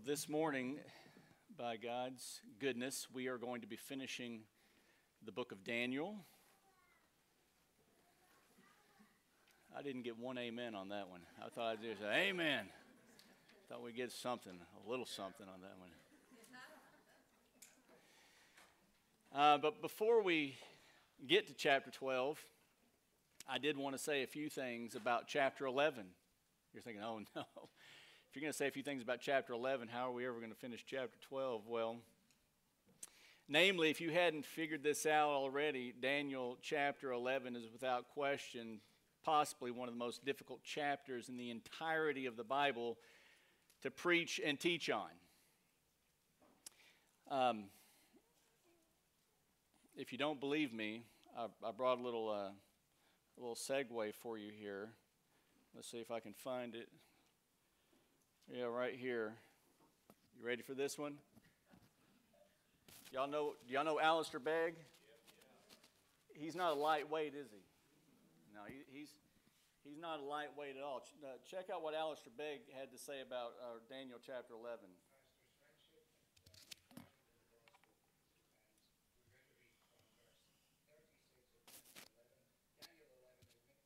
Well, this morning, by God's goodness, we are going to be finishing the book of Daniel. I didn't get one amen on that one. I thought I'd just say amen. Thought we'd get something, a little something on that one. Uh, but before we get to chapter 12, I did want to say a few things about chapter 11. You're thinking, oh no. If you're going to say a few things about chapter 11, how are we ever going to finish chapter 12? Well, namely, if you hadn't figured this out already, Daniel chapter 11 is without question possibly one of the most difficult chapters in the entirety of the Bible to preach and teach on. Um, if you don't believe me, I, I brought a little, uh, a little segue for you here. Let's see if I can find it. Yeah, right here. You ready for this one? Y'all know, y'all know Alistair Begg? He's not a lightweight, is he? No, he, he's, he's not a lightweight at all. Uh, check out what Alistair Begg had to say about uh, Daniel chapter 11.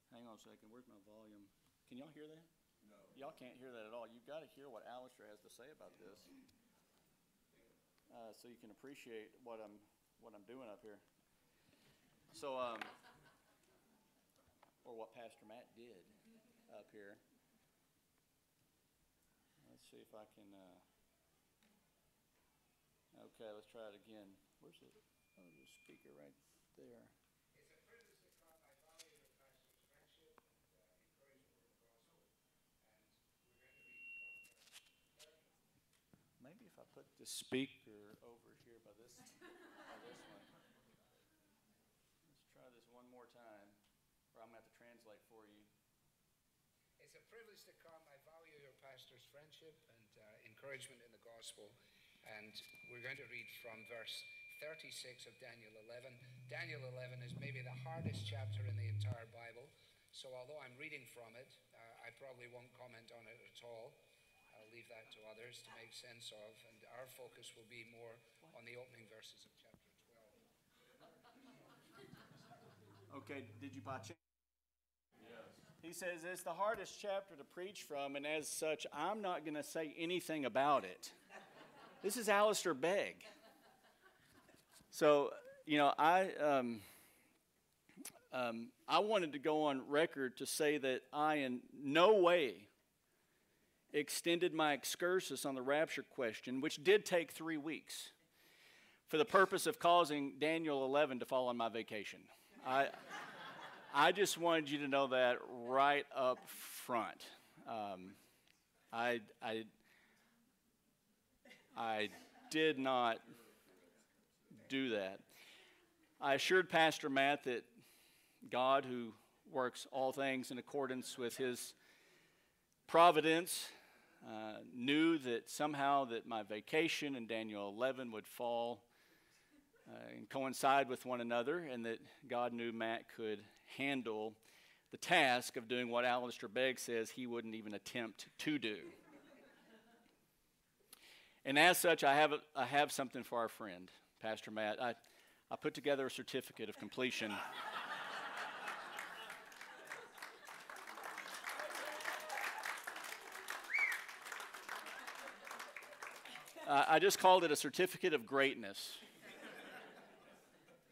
Hang on a second. Where's my volume? Can y'all hear that? Y'all can't hear that at all. You've got to hear what Alistair has to say about this, uh, so you can appreciate what I'm what I'm doing up here. So, um, or what Pastor Matt did up here. Let's see if I can. Uh, okay, let's try it again. Where's the, oh, the speaker right there? Put the speaker over here by this, by this one. Let's try this one more time, or I'm going to have to translate for you. It's a privilege to come. I value your pastor's friendship and uh, encouragement in the gospel. And we're going to read from verse 36 of Daniel 11. Daniel 11 is maybe the hardest chapter in the entire Bible. So although I'm reading from it, uh, I probably won't comment on it at all leave that to others to make sense of, and our focus will be more on the opening verses of chapter 12. Okay, did you watch it? Yes. He says it's the hardest chapter to preach from, and as such, I'm not going to say anything about it. this is Alistair Begg. So, you know, I. Um, um, I wanted to go on record to say that I, in no way, extended my excursus on the rapture question, which did take three weeks, for the purpose of causing Daniel 11 to fall on my vacation. I, I just wanted you to know that right up front. Um, I, I, I did not do that. I assured Pastor Matt that God, who works all things in accordance with his providence, uh, knew that somehow that my vacation and Daniel 11 would fall uh, and coincide with one another, and that God knew Matt could handle the task of doing what Alistair Begg says he wouldn't even attempt to do. and as such, I have, a, I have something for our friend, Pastor Matt. I, I put together a certificate of completion. Uh, I just called it a certificate of greatness.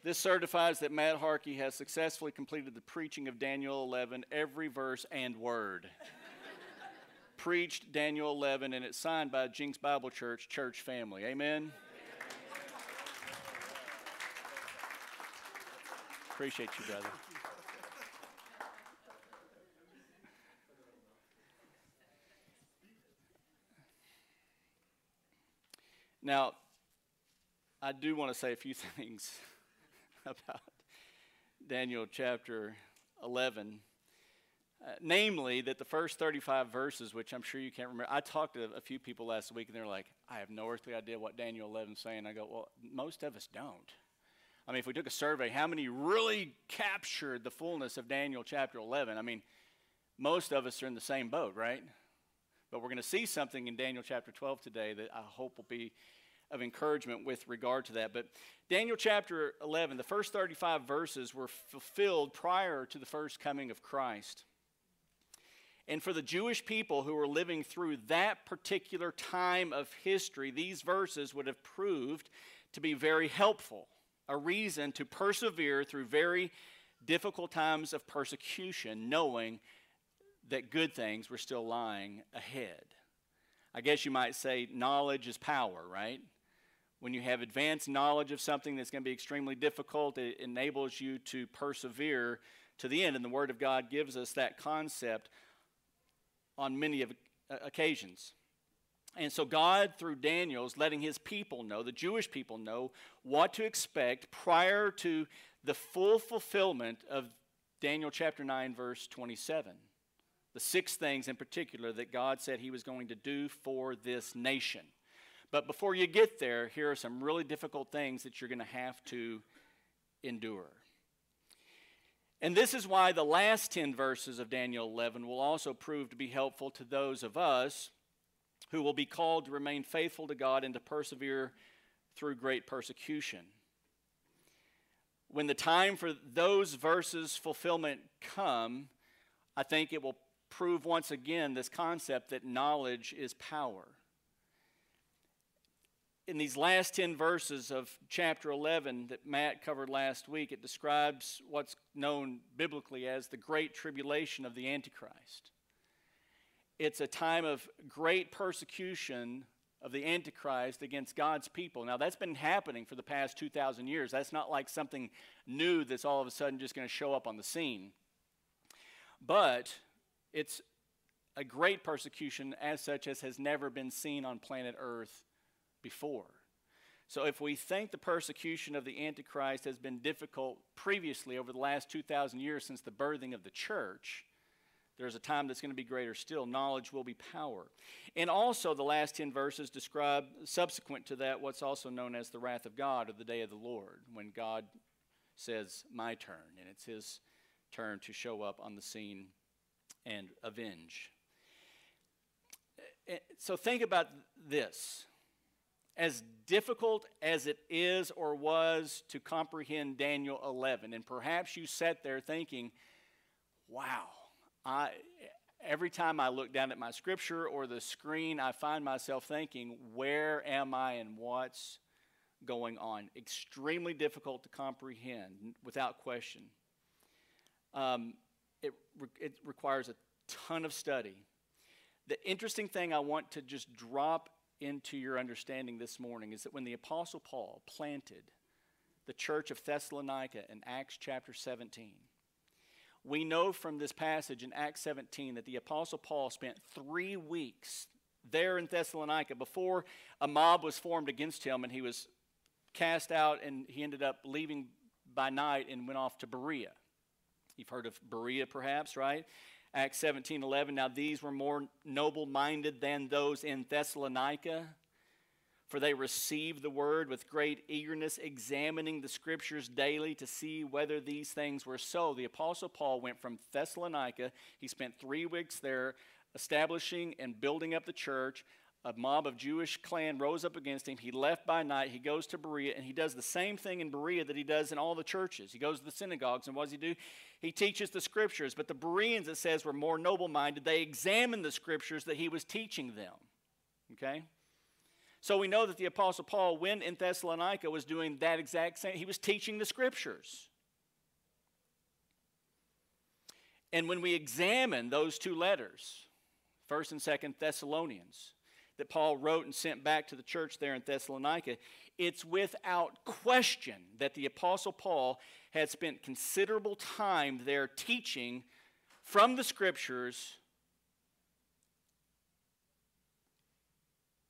This certifies that Matt Harkey has successfully completed the preaching of Daniel 11, every verse and word. Preached Daniel 11, and it's signed by Jenks Bible Church, church family. Amen? Appreciate you, brother. Now, I do want to say a few things about Daniel chapter 11. Uh, namely, that the first 35 verses, which I'm sure you can't remember, I talked to a few people last week and they're like, I have no earthly idea what Daniel 11 is saying. I go, well, most of us don't. I mean, if we took a survey, how many really captured the fullness of Daniel chapter 11? I mean, most of us are in the same boat, right? But we're going to see something in Daniel chapter 12 today that I hope will be of encouragement with regard to that. But Daniel chapter 11, the first 35 verses were fulfilled prior to the first coming of Christ. And for the Jewish people who were living through that particular time of history, these verses would have proved to be very helpful, a reason to persevere through very difficult times of persecution, knowing that good things were still lying ahead. I guess you might say knowledge is power, right? When you have advanced knowledge of something that's going to be extremely difficult, it enables you to persevere to the end. And the Word of God gives us that concept on many of, uh, occasions. And so, God, through Daniel, is letting his people know, the Jewish people know, what to expect prior to the full fulfillment of Daniel chapter 9, verse 27 the six things in particular that God said He was going to do for this nation. But before you get there, here are some really difficult things that you're going to have to endure. And this is why the last 10 verses of Daniel 11 will also prove to be helpful to those of us who will be called to remain faithful to God and to persevere through great persecution. When the time for those verses' fulfillment come, I think it will prove once again this concept that knowledge is power. In these last 10 verses of chapter 11 that Matt covered last week, it describes what's known biblically as the great tribulation of the Antichrist. It's a time of great persecution of the Antichrist against God's people. Now, that's been happening for the past 2,000 years. That's not like something new that's all of a sudden just going to show up on the scene. But it's a great persecution as such as has never been seen on planet Earth before. So, if we think the persecution of the Antichrist has been difficult previously over the last 2,000 years since the birthing of the church, there's a time that's going to be greater still. Knowledge will be power. And also, the last 10 verses describe, subsequent to that, what's also known as the wrath of God or the day of the Lord, when God says, My turn, and it's his turn to show up on the scene and avenge. Eh, so think about this. As difficult as it is or was to comprehend Daniel 11, and perhaps you sat there thinking, wow, I, every time I look down at my scripture or the screen, I find myself thinking, where am I and what's going on? Extremely difficult to comprehend, without question. Um, it, re- it requires a ton of study. The interesting thing I want to just drop into your understanding this morning is that when the Apostle Paul planted the church of Thessalonica in Acts chapter 17, we know from this passage in Acts 17 that the Apostle Paul spent three weeks there in Thessalonica before a mob was formed against him and he was cast out and he ended up leaving by night and went off to Berea. You've heard of Berea, perhaps, right? Acts 17 11. Now these were more noble minded than those in Thessalonica, for they received the word with great eagerness, examining the scriptures daily to see whether these things were so. The Apostle Paul went from Thessalonica, he spent three weeks there establishing and building up the church a mob of Jewish clan rose up against him. He left by night. He goes to Berea, and he does the same thing in Berea that he does in all the churches. He goes to the synagogues, and what does he do? He teaches the scriptures. But the Bereans, it says, were more noble minded. They examined the scriptures that he was teaching them. Okay? So we know that the Apostle Paul, when in Thessalonica, was doing that exact same. He was teaching the scriptures. And when we examine those two letters, 1st and 2nd Thessalonians, that Paul wrote and sent back to the church there in Thessalonica, it's without question that the Apostle Paul had spent considerable time there teaching from the scriptures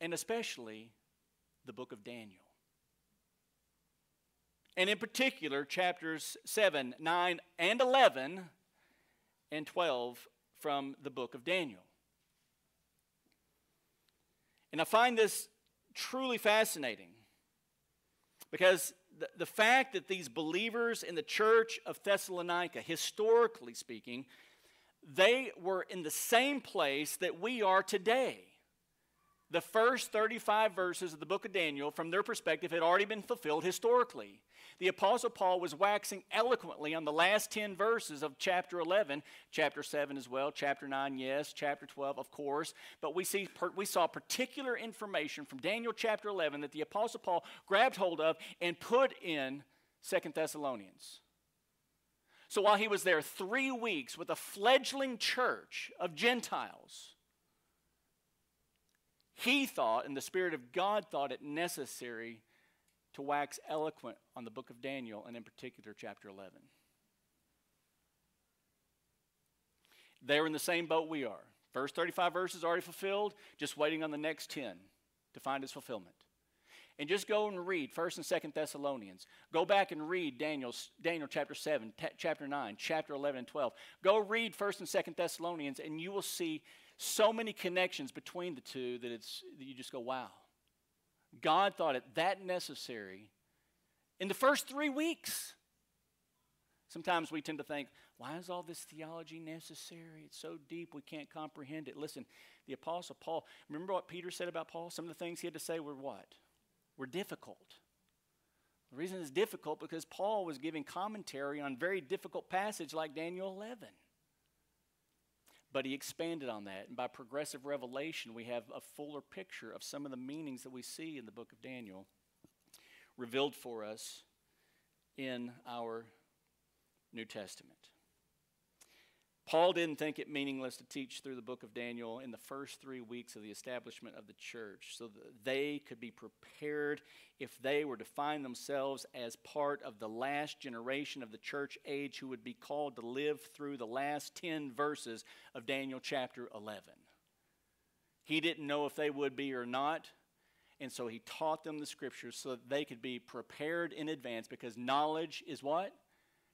and especially the book of Daniel. And in particular, chapters 7, 9, and 11 and 12 from the book of Daniel. And I find this truly fascinating because the, the fact that these believers in the church of Thessalonica, historically speaking, they were in the same place that we are today. The first 35 verses of the book of Daniel, from their perspective, had already been fulfilled historically. The Apostle Paul was waxing eloquently on the last 10 verses of chapter 11, chapter 7 as well, chapter 9, yes, chapter 12, of course. But we, see, we saw particular information from Daniel chapter 11 that the Apostle Paul grabbed hold of and put in Second Thessalonians. So while he was there three weeks with a fledgling church of Gentiles, he thought, and the Spirit of God thought it necessary to wax eloquent on the book of Daniel, and in particular, chapter 11. They're in the same boat we are. First 35 verses already fulfilled, just waiting on the next 10 to find its fulfillment and just go and read 1st and 2nd Thessalonians. Go back and read Daniel, Daniel chapter 7, t- chapter 9, chapter 11 and 12. Go read 1st and 2nd Thessalonians, and you will see so many connections between the two that, it's, that you just go, wow. God thought it that necessary in the first three weeks. Sometimes we tend to think, why is all this theology necessary? It's so deep we can't comprehend it. Listen, the Apostle Paul, remember what Peter said about Paul? Some of the things he had to say were what? were difficult. The reason it's difficult because Paul was giving commentary on very difficult passage like Daniel 11. But he expanded on that, and by progressive revelation, we have a fuller picture of some of the meanings that we see in the book of Daniel revealed for us in our New Testament. Paul didn't think it meaningless to teach through the book of Daniel in the first three weeks of the establishment of the church so that they could be prepared if they were to find themselves as part of the last generation of the church age who would be called to live through the last 10 verses of Daniel chapter 11. He didn't know if they would be or not, and so he taught them the scriptures so that they could be prepared in advance because knowledge is what?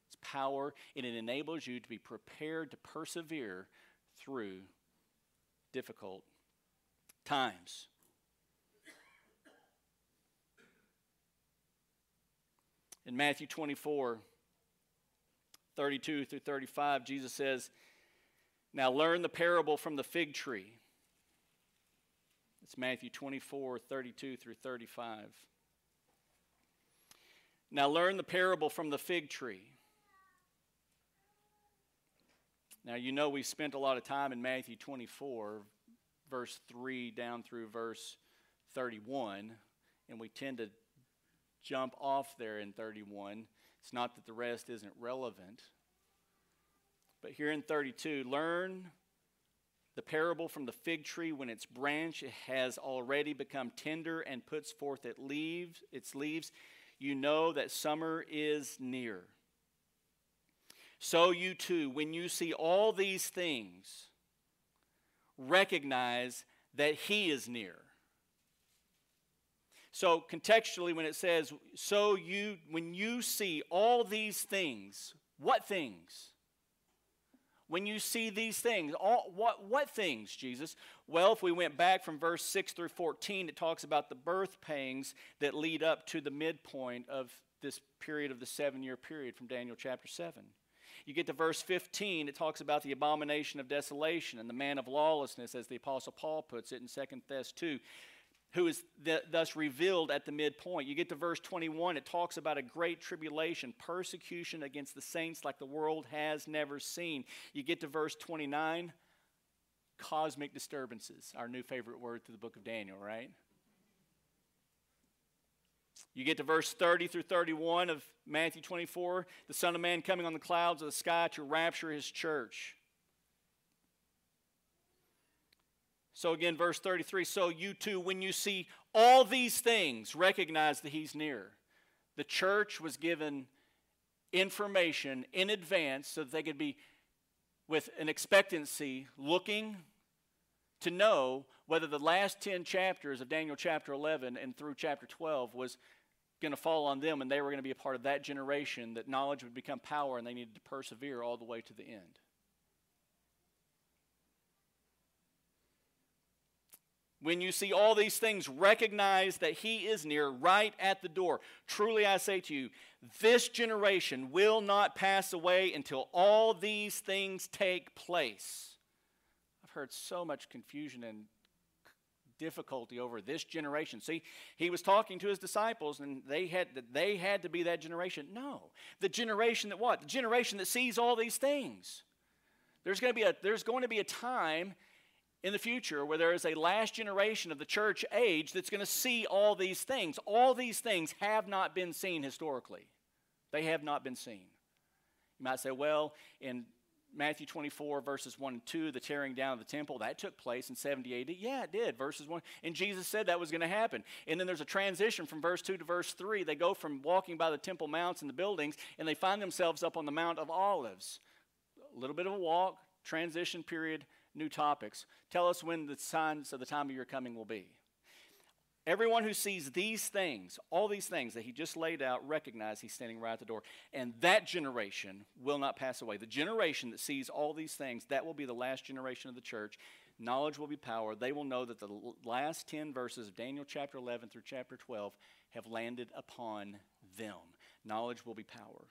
It's power, and it enables you to be prepared to persevere through difficult times. In Matthew 24, 32 through 35, Jesus says, Now learn the parable from the fig tree. It's Matthew 24, 32 through 35. Now learn the parable from the fig tree. Now, you know, we spent a lot of time in Matthew 24, verse 3 down through verse 31, and we tend to jump off there in 31. It's not that the rest isn't relevant. But here in 32, learn the parable from the fig tree when its branch has already become tender and puts forth its leaves, its leaves, you know that summer is near. So you too, when you see all these things, recognize that He is near. So, contextually, when it says, so you, when you see all these things, what things? When you see these things, all, what, what things, Jesus? Well, if we went back from verse 6 through 14, it talks about the birth pangs that lead up to the midpoint of this period of the seven year period from Daniel chapter 7. You get to verse 15, it talks about the abomination of desolation and the man of lawlessness, as the Apostle Paul puts it in 2 Thess 2, who is th- thus revealed at the midpoint. You get to verse 21, it talks about a great tribulation, persecution against the saints like the world has never seen. You get to verse 29, cosmic disturbances, our new favorite word through the book of Daniel, right? You get to verse 30 through 31 of Matthew 24, the Son of Man coming on the clouds of the sky to rapture his church. So again, verse 33 So you too, when you see all these things, recognize that he's near. The church was given information in advance so that they could be, with an expectancy, looking to know whether the last 10 chapters of Daniel chapter 11 and through chapter 12 was going to fall on them and they were going to be a part of that generation that knowledge would become power and they needed to persevere all the way to the end. When you see all these things, recognize that he is near, right at the door. Truly I say to you, this generation will not pass away until all these things take place. I've heard so much confusion and difficulty over this generation. See, he was talking to his disciples and they had they had to be that generation. No. The generation that what? The generation that sees all these things. There's going to be a there's going to be a time in the future where there is a last generation of the church age that's going to see all these things. All these things have not been seen historically, they have not been seen. You might say, well, in Matthew 24, verses 1 and 2, the tearing down of the temple, that took place in 70 AD. Yeah, it did. Verses 1. And Jesus said that was going to happen. And then there's a transition from verse 2 to verse 3. They go from walking by the temple mounts and the buildings, and they find themselves up on the Mount of Olives. A little bit of a walk, transition period, new topics. Tell us when the signs of the time of your coming will be. Everyone who sees these things, all these things that he just laid out, recognize he's standing right at the door. And that generation will not pass away. The generation that sees all these things, that will be the last generation of the church. Knowledge will be power. They will know that the last 10 verses of Daniel chapter 11 through chapter 12 have landed upon them. Knowledge will be power.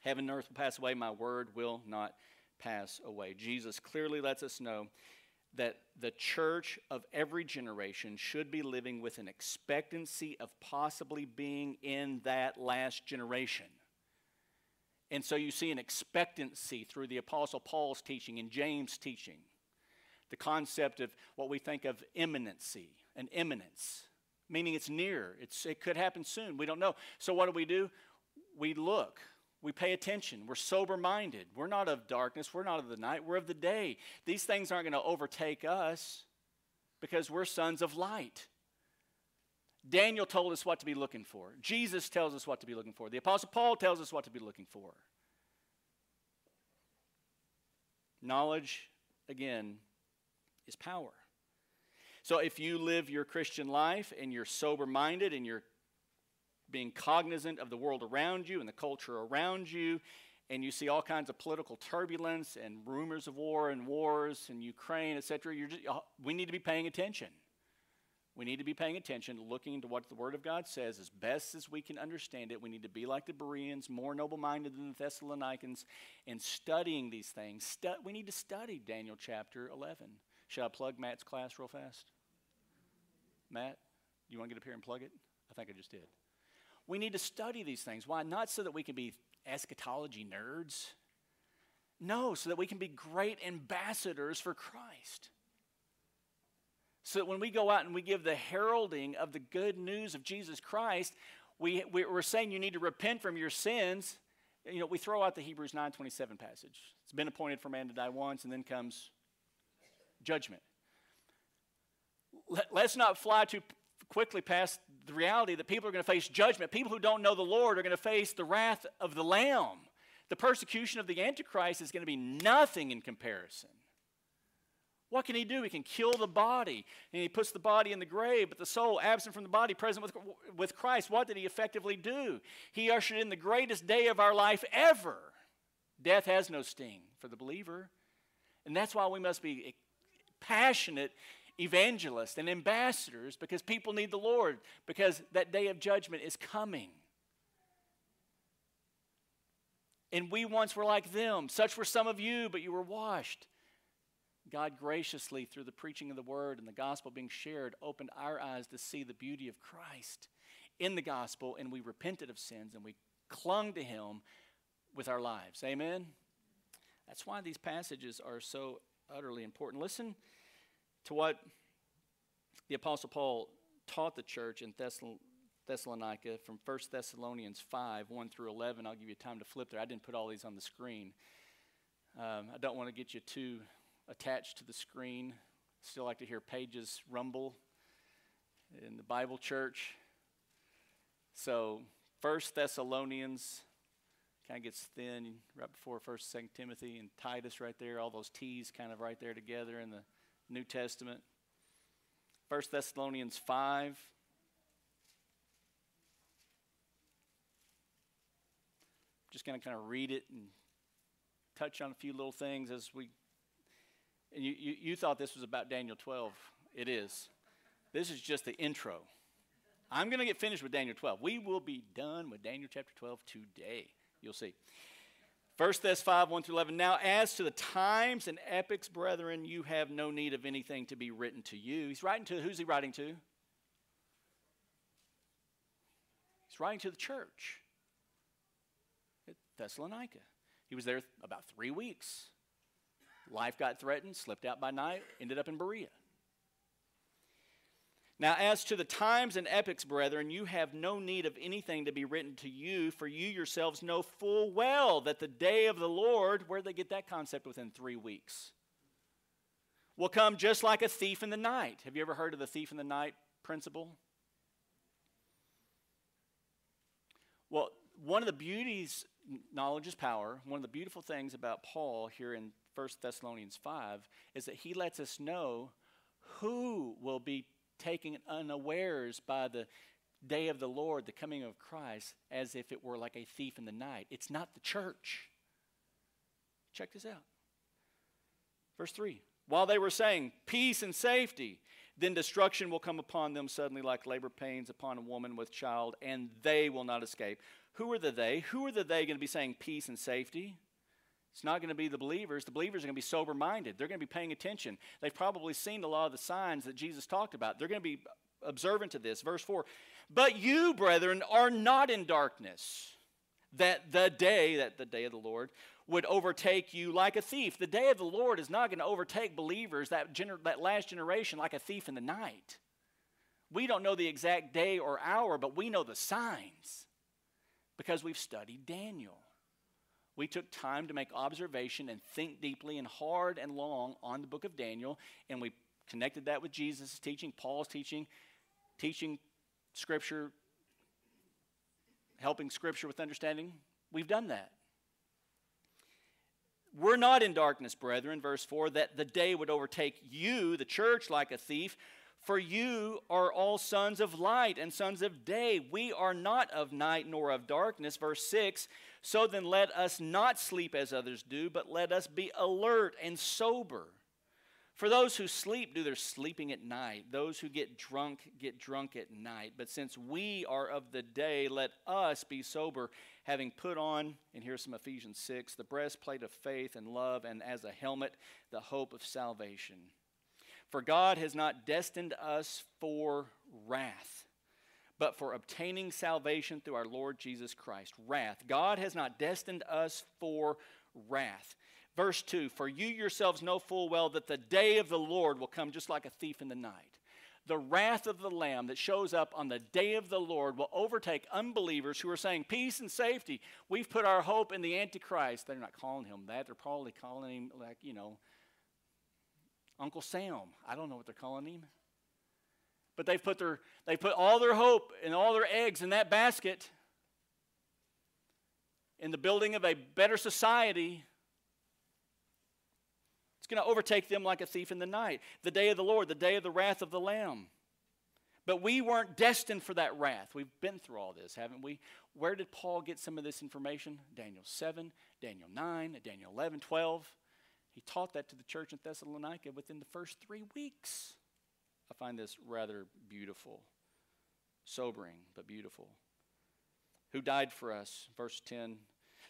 Heaven and earth will pass away, my word will not pass away. Jesus clearly lets us know that the church of every generation should be living with an expectancy of possibly being in that last generation. And so you see an expectancy through the Apostle Paul's teaching and James' teaching. The concept of what we think of imminency, an imminence, meaning it's near, it's, it could happen soon. We don't know. So what do we do? We look we pay attention. We're sober minded. We're not of darkness. We're not of the night. We're of the day. These things aren't going to overtake us because we're sons of light. Daniel told us what to be looking for. Jesus tells us what to be looking for. The Apostle Paul tells us what to be looking for. Knowledge, again, is power. So if you live your Christian life and you're sober minded and you're being cognizant of the world around you and the culture around you, and you see all kinds of political turbulence and rumors of war and wars in Ukraine, etc., uh, we need to be paying attention. We need to be paying attention, looking into what the Word of God says as best as we can understand it. We need to be like the Bereans, more noble minded than the Thessalonians, and studying these things. Stu- we need to study Daniel chapter 11. Should I plug Matt's class real fast? Matt, you want to get up here and plug it? I think I just did. We need to study these things. Why? Not so that we can be eschatology nerds. No, so that we can be great ambassadors for Christ. So that when we go out and we give the heralding of the good news of Jesus Christ, we, we're saying you need to repent from your sins. You know, we throw out the Hebrews 9.27 passage. It's been appointed for man to die once, and then comes judgment. Let, let's not fly too quickly past the reality that people are going to face judgment. People who don't know the Lord are going to face the wrath of the Lamb. The persecution of the Antichrist is going to be nothing in comparison. What can he do? He can kill the body, and he puts the body in the grave, but the soul, absent from the body, present with, with Christ. What did he effectively do? He ushered in the greatest day of our life ever. Death has no sting for the believer. And that's why we must be passionate evangelists and ambassadors because people need the Lord, because that day of judgment is coming. And we once were like them. Such were some of you, but you were washed. God graciously, through the preaching of the word and the gospel being shared, opened our eyes to see the beauty of Christ in the gospel, and we repented of sins and we clung to Him with our lives. Amen? That's why these passages are so utterly important. Listen to what the Apostle Paul taught the church in Thessalonica from 1 Thessalonians 5 1 through 11. I'll give you time to flip there. I didn't put all these on the screen. Um, I don't want to get you too attached to the screen. Still like to hear pages rumble in the Bible church. So, 1 Thessalonians kind of gets thin right before 1st, 2nd Timothy, and Titus right there, all those T's kind of right there together in the New Testament. 1 Thessalonians 5. Just going to kind of read it and touch on a few little things as we. And you, you, you thought this was about Daniel 12. It is. This is just the intro. I'm going to get finished with Daniel 12. We will be done with Daniel chapter 12 today. You'll see. 1 Thess 5, 1 through 11. Now, as to the times and epochs, brethren, you have no need of anything to be written to you. He's writing to, who's he writing to? He's writing to the church at Thessalonica. He was there about three weeks. Life got threatened, slipped out by night, ended up in Berea. Now, as to the times and epochs, brethren, you have no need of anything to be written to you, for you yourselves know full well that the day of the Lord, where they get that concept within three weeks, will come just like a thief in the night. Have you ever heard of the thief in the night principle? Well, one of the beauties, knowledge is power, one of the beautiful things about Paul here in 1 Thessalonians 5 is that he lets us know who will be taken unawares by the day of the Lord, the coming of Christ, as if it were like a thief in the night. It's not the church. Check this out. Verse 3 While they were saying, Peace and safety, then destruction will come upon them suddenly like labor pains upon a woman with child, and they will not escape. Who are the they? Who are the they going to be saying peace and safety? It's not going to be the believers. The believers are going to be sober minded. They're going to be paying attention. They've probably seen a lot of the signs that Jesus talked about. They're going to be observant to this. Verse 4 But you, brethren, are not in darkness, that the day, that the day of the Lord, would overtake you like a thief. The day of the Lord is not going to overtake believers, that, gener- that last generation, like a thief in the night. We don't know the exact day or hour, but we know the signs because we've studied Daniel. We took time to make observation and think deeply and hard and long on the book of Daniel, and we connected that with Jesus' teaching, Paul's teaching, teaching Scripture, helping Scripture with understanding. We've done that. We're not in darkness, brethren, verse 4, that the day would overtake you, the church, like a thief. For you are all sons of light and sons of day. We are not of night nor of darkness. Verse 6 So then let us not sleep as others do, but let us be alert and sober. For those who sleep do their sleeping at night. Those who get drunk get drunk at night. But since we are of the day, let us be sober, having put on, and here's some Ephesians 6, the breastplate of faith and love, and as a helmet, the hope of salvation. For God has not destined us for wrath, but for obtaining salvation through our Lord Jesus Christ. Wrath. God has not destined us for wrath. Verse 2 For you yourselves know full well that the day of the Lord will come just like a thief in the night. The wrath of the Lamb that shows up on the day of the Lord will overtake unbelievers who are saying, Peace and safety. We've put our hope in the Antichrist. They're not calling him that. They're probably calling him, like, you know, Uncle Sam. I don't know what they're calling him. But they've put, their, they put all their hope and all their eggs in that basket in the building of a better society. It's going to overtake them like a thief in the night. The day of the Lord, the day of the wrath of the Lamb. But we weren't destined for that wrath. We've been through all this, haven't we? Where did Paul get some of this information? Daniel 7, Daniel 9, Daniel 11, 12. He taught that to the church in Thessalonica within the first three weeks. I find this rather beautiful, sobering, but beautiful. Who died for us, verse 10,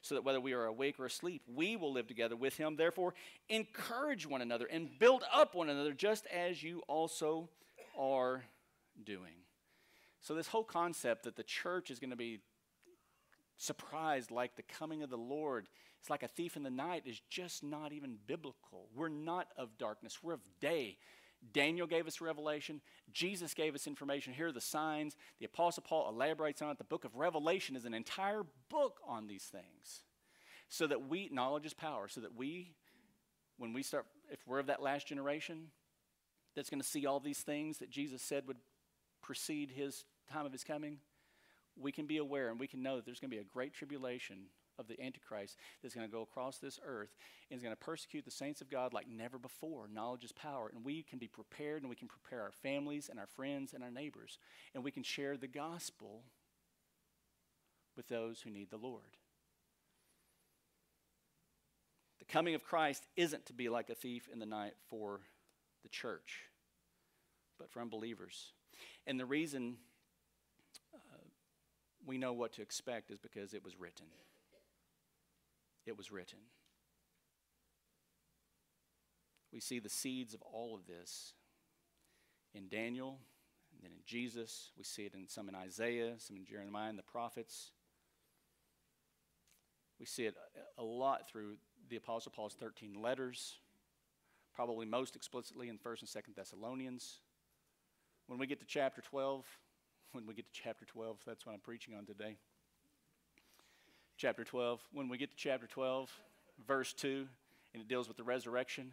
so that whether we are awake or asleep, we will live together with him. Therefore, encourage one another and build up one another, just as you also are doing. So, this whole concept that the church is going to be surprised like the coming of the Lord it's like a thief in the night is just not even biblical. We're not of darkness, we're of day. Daniel gave us revelation. Jesus gave us information. Here are the signs. The Apostle Paul elaborates on it. The book of Revelation is an entire book on these things. So that we, knowledge is power, so that we, when we start, if we're of that last generation that's going to see all these things that Jesus said would precede his time of his coming, we can be aware and we can know that there's going to be a great tribulation of the Antichrist that's going to go across this earth and is going to persecute the saints of God like never before. Knowledge is power. And we can be prepared and we can prepare our families and our friends and our neighbors. And we can share the gospel with those who need the Lord. The coming of Christ isn't to be like a thief in the night for the church, but for unbelievers. And the reason we know what to expect is because it was written. It was written. We see the seeds of all of this in Daniel, and then in Jesus. We see it in some in Isaiah, some in Jeremiah and the prophets. We see it a lot through the Apostle Paul's 13 letters, probably most explicitly in 1st and 2nd Thessalonians. When we get to chapter 12, when we get to chapter 12, that's what I'm preaching on today. Chapter 12, when we get to chapter 12, verse 2, and it deals with the resurrection.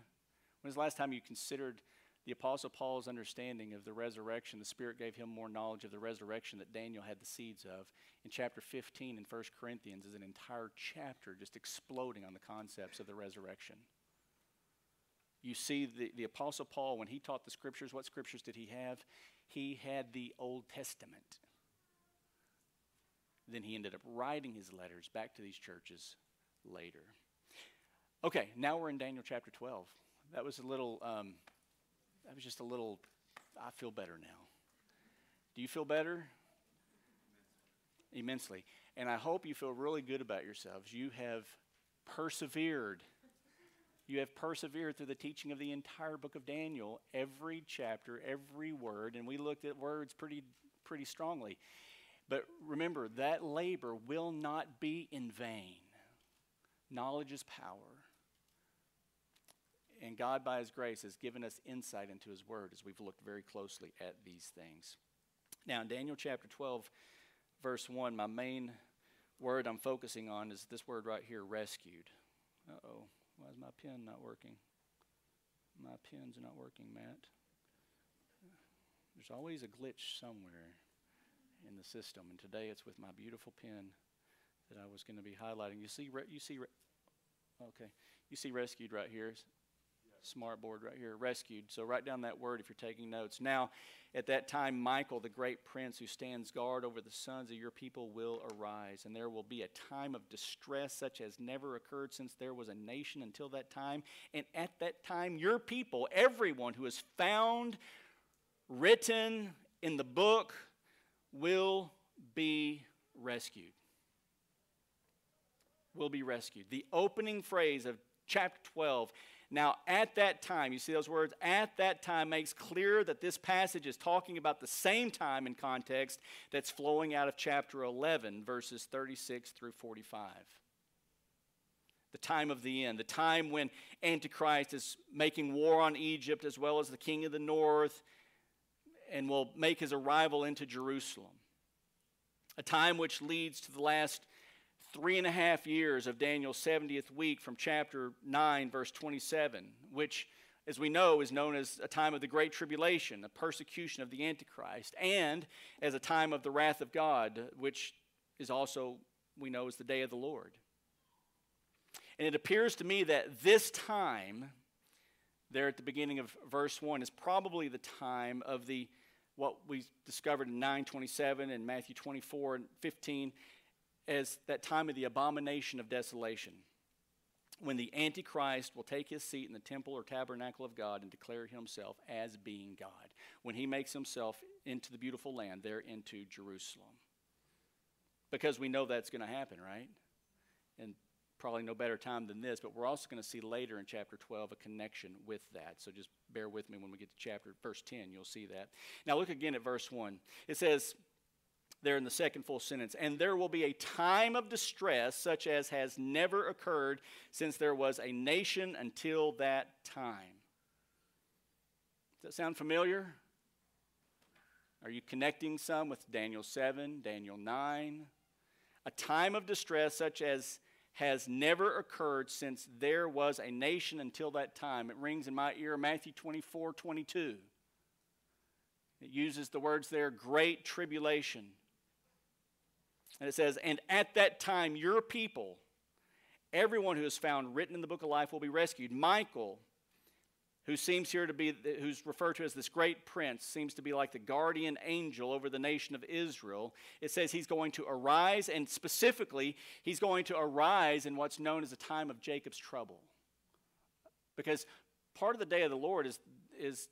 When was the last time you considered the Apostle Paul's understanding of the resurrection, the Spirit gave him more knowledge of the resurrection that Daniel had the seeds of. In chapter 15 in 1 Corinthians is an entire chapter just exploding on the concepts of the resurrection. You see, the, the Apostle Paul, when he taught the scriptures, what scriptures did he have? He had the Old Testament. Then he ended up writing his letters back to these churches later. Okay, now we're in Daniel chapter 12. That was a little um, that was just a little, I feel better now. Do you feel better? Immensely. And I hope you feel really good about yourselves. You have persevered. You have persevered through the teaching of the entire book of Daniel, every chapter, every word, and we looked at words pretty, pretty strongly. But remember, that labor will not be in vain. Knowledge is power and God, by His grace, has given us insight into His Word as we've looked very closely at these things. Now, in Daniel chapter 12, verse 1, my main word I'm focusing on is this word right here rescued. Uh oh, why is my pen not working? My pen's not working, Matt. There's always a glitch somewhere in the system, and today it's with my beautiful pen that I was going to be highlighting. You see, you see, okay, you see rescued right here smart board right here, rescued. So write down that word if you're taking notes. Now, at that time, Michael, the great prince who stands guard over the sons of your people, will arise, and there will be a time of distress such as never occurred since there was a nation until that time. And at that time, your people, everyone who is found written in the book, will be rescued. Will be rescued. The opening phrase of chapter 12 now, at that time, you see those words, at that time makes clear that this passage is talking about the same time in context that's flowing out of chapter 11, verses 36 through 45. The time of the end, the time when Antichrist is making war on Egypt as well as the king of the north and will make his arrival into Jerusalem. A time which leads to the last three and a half years of Daniel's 70th week from chapter 9, verse 27, which, as we know, is known as a time of the Great Tribulation, the persecution of the Antichrist, and as a time of the wrath of God, which is also, we know, is the day of the Lord. And it appears to me that this time, there at the beginning of verse 1, is probably the time of the what we discovered in 927 and Matthew 24 and 15 as that time of the abomination of desolation, when the Antichrist will take his seat in the temple or tabernacle of God and declare himself as being God, when he makes himself into the beautiful land, there into Jerusalem. Because we know that's going to happen, right? And probably no better time than this, but we're also going to see later in chapter 12 a connection with that. So just bear with me when we get to chapter verse 10, you'll see that. Now look again at verse 1. It says, there in the second full sentence. And there will be a time of distress such as has never occurred since there was a nation until that time. Does that sound familiar? Are you connecting some with Daniel 7, Daniel 9? A time of distress such as has never occurred since there was a nation until that time. It rings in my ear Matthew 24, 22. It uses the words there, great tribulation. And it says, And at that time, your people, everyone who is found written in the book of life, will be rescued. Michael, who seems here to be, who's referred to as this great prince, seems to be like the guardian angel over the nation of Israel. It says he's going to arise, and specifically, he's going to arise in what's known as a time of Jacob's trouble. Because part of the day of the Lord is, is,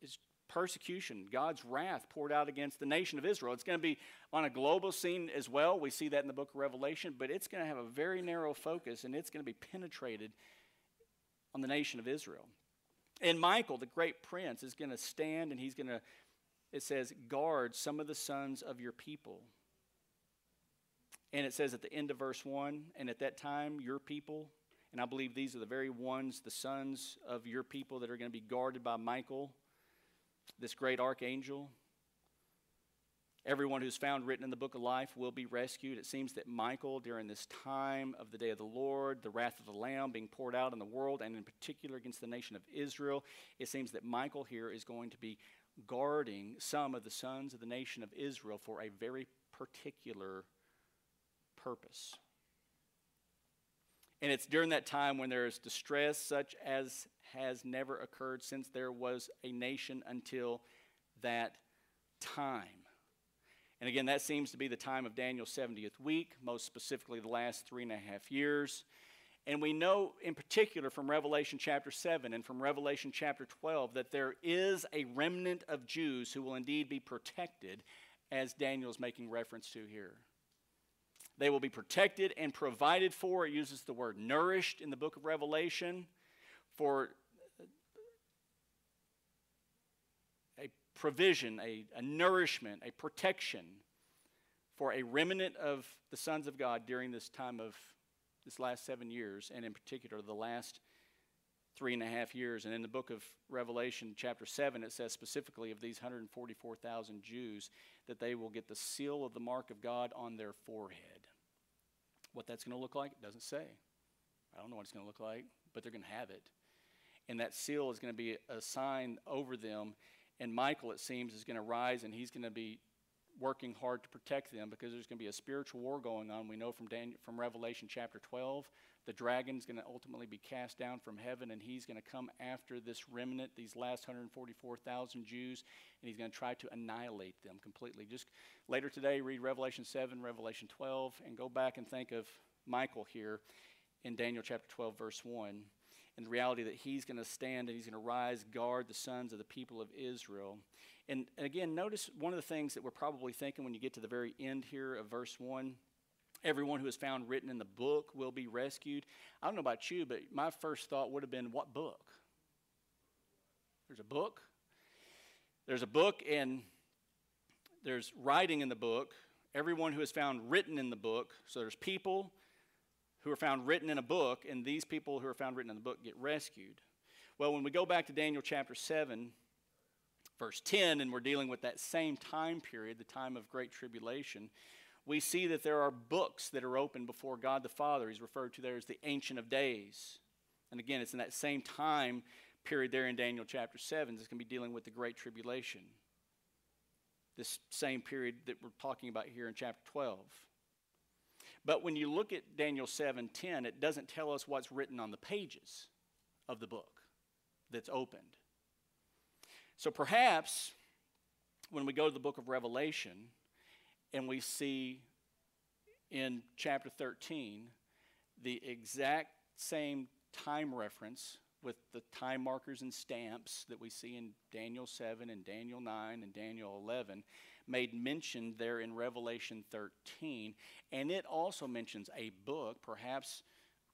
is persecution, God's wrath poured out against the nation of Israel. It's going to be on a global scene as well. We see that in the book of Revelation, but it's going to have a very narrow focus and it's going to be penetrated on the nation of Israel. And Michael, the great prince, is going to stand and he's going to, it says, guard some of the sons of your people. And it says at the end of verse 1 and at that time, your people, and I believe these are the very ones, the sons of your people that are going to be guarded by Michael, this great archangel. Everyone who's found written in the book of life will be rescued. It seems that Michael, during this time of the day of the Lord, the wrath of the Lamb being poured out on the world, and in particular against the nation of Israel, it seems that Michael here is going to be guarding some of the sons of the nation of Israel for a very particular purpose. And it's during that time when there is distress such as has never occurred since there was a nation until that time. And again, that seems to be the time of Daniel's 70th week, most specifically the last three and a half years. And we know in particular from Revelation chapter 7 and from Revelation chapter 12 that there is a remnant of Jews who will indeed be protected, as Daniel's making reference to here. They will be protected and provided for. It uses the word nourished in the book of Revelation for a provision, a, a nourishment, a protection for a remnant of the sons of God during this time of this last seven years, and in particular the last three and a half years. And in the book of Revelation, chapter 7, it says specifically of these 144,000 Jews that they will get the seal of the mark of God on their forehead. What that's going to look like, it doesn't say. I don't know what it's going to look like, but they're going to have it. And that seal is going to be a sign over them. And Michael, it seems, is going to rise and he's going to be working hard to protect them because there's going to be a spiritual war going on. We know from, Daniel, from Revelation chapter 12 the dragon's going to ultimately be cast down from heaven, and he's going to come after this remnant, these last 144,000 Jews, and he's going to try to annihilate them completely. Just later today, read Revelation 7, Revelation 12, and go back and think of Michael here in Daniel chapter 12, verse 1, and the reality that he's going to stand and he's going to rise, guard the sons of the people of Israel. And, and again, notice one of the things that we're probably thinking when you get to the very end here of verse 1 Everyone who is found written in the book will be rescued. I don't know about you, but my first thought would have been, what book? There's a book. There's a book, and there's writing in the book. Everyone who is found written in the book. So there's people who are found written in a book, and these people who are found written in the book get rescued. Well, when we go back to Daniel chapter 7, verse 10, and we're dealing with that same time period, the time of great tribulation, we see that there are books that are open before God the Father. He's referred to there as the Ancient of Days. And again, it's in that same time period there in Daniel chapter 7 that's going to be dealing with the Great Tribulation. This same period that we're talking about here in chapter 12. But when you look at Daniel 7:10, it doesn't tell us what's written on the pages of the book that's opened. So perhaps when we go to the book of Revelation, and we see in chapter 13 the exact same time reference with the time markers and stamps that we see in Daniel 7 and Daniel 9 and Daniel 11 made mention there in Revelation 13 and it also mentions a book perhaps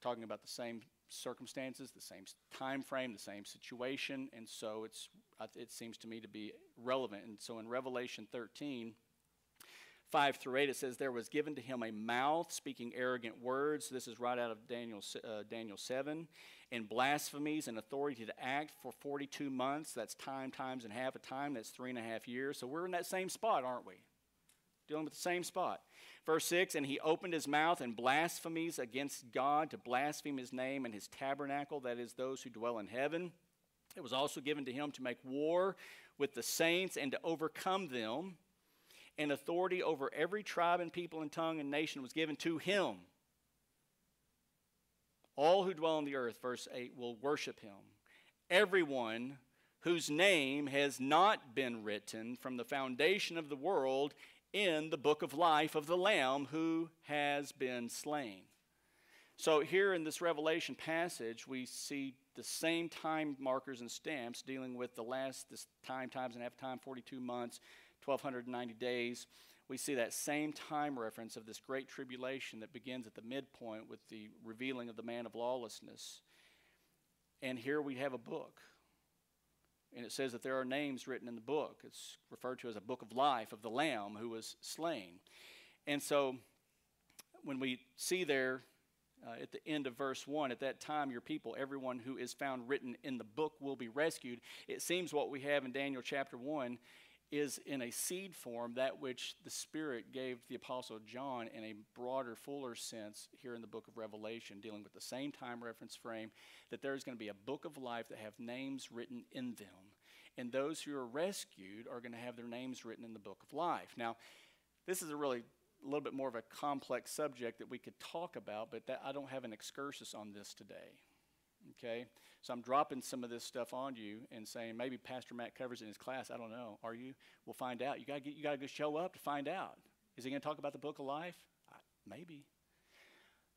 talking about the same circumstances the same time frame the same situation and so it's uh, it seems to me to be relevant. And so in Revelation 13 5 through 8, it says, There was given to him a mouth speaking arrogant words. This is right out of Daniel, uh, Daniel 7. And blasphemies and authority to act for 42 months. That's time, times, and half a time. That's three and a half years. So we're in that same spot, aren't we? Dealing with the same spot. Verse 6 And he opened his mouth and blasphemies against God to blaspheme his name and his tabernacle, that is, those who dwell in heaven. It was also given to him to make war with the saints and to overcome them and authority over every tribe and people and tongue and nation was given to him. All who dwell on the earth, verse 8, will worship him. Everyone whose name has not been written from the foundation of the world in the book of life of the Lamb who has been slain. So, here in this Revelation passage, we see the same time markers and stamps dealing with the last this time, times and a half time, 42 months, 1290 days. We see that same time reference of this great tribulation that begins at the midpoint with the revealing of the man of lawlessness. And here we have a book. And it says that there are names written in the book. It's referred to as a book of life of the Lamb who was slain. And so when we see there uh, at the end of verse 1 at that time your people everyone who is found written in the book will be rescued it seems what we have in daniel chapter 1 is in a seed form that which the spirit gave the apostle john in a broader fuller sense here in the book of revelation dealing with the same time reference frame that there's going to be a book of life that have names written in them and those who are rescued are going to have their names written in the book of life now this is a really a little bit more of a complex subject that we could talk about, but that, I don't have an excursus on this today. Okay? So I'm dropping some of this stuff on you and saying maybe Pastor Matt covers it in his class. I don't know. Are you? We'll find out. You got to you got to go show up to find out. Is he going to talk about the book of life? Maybe.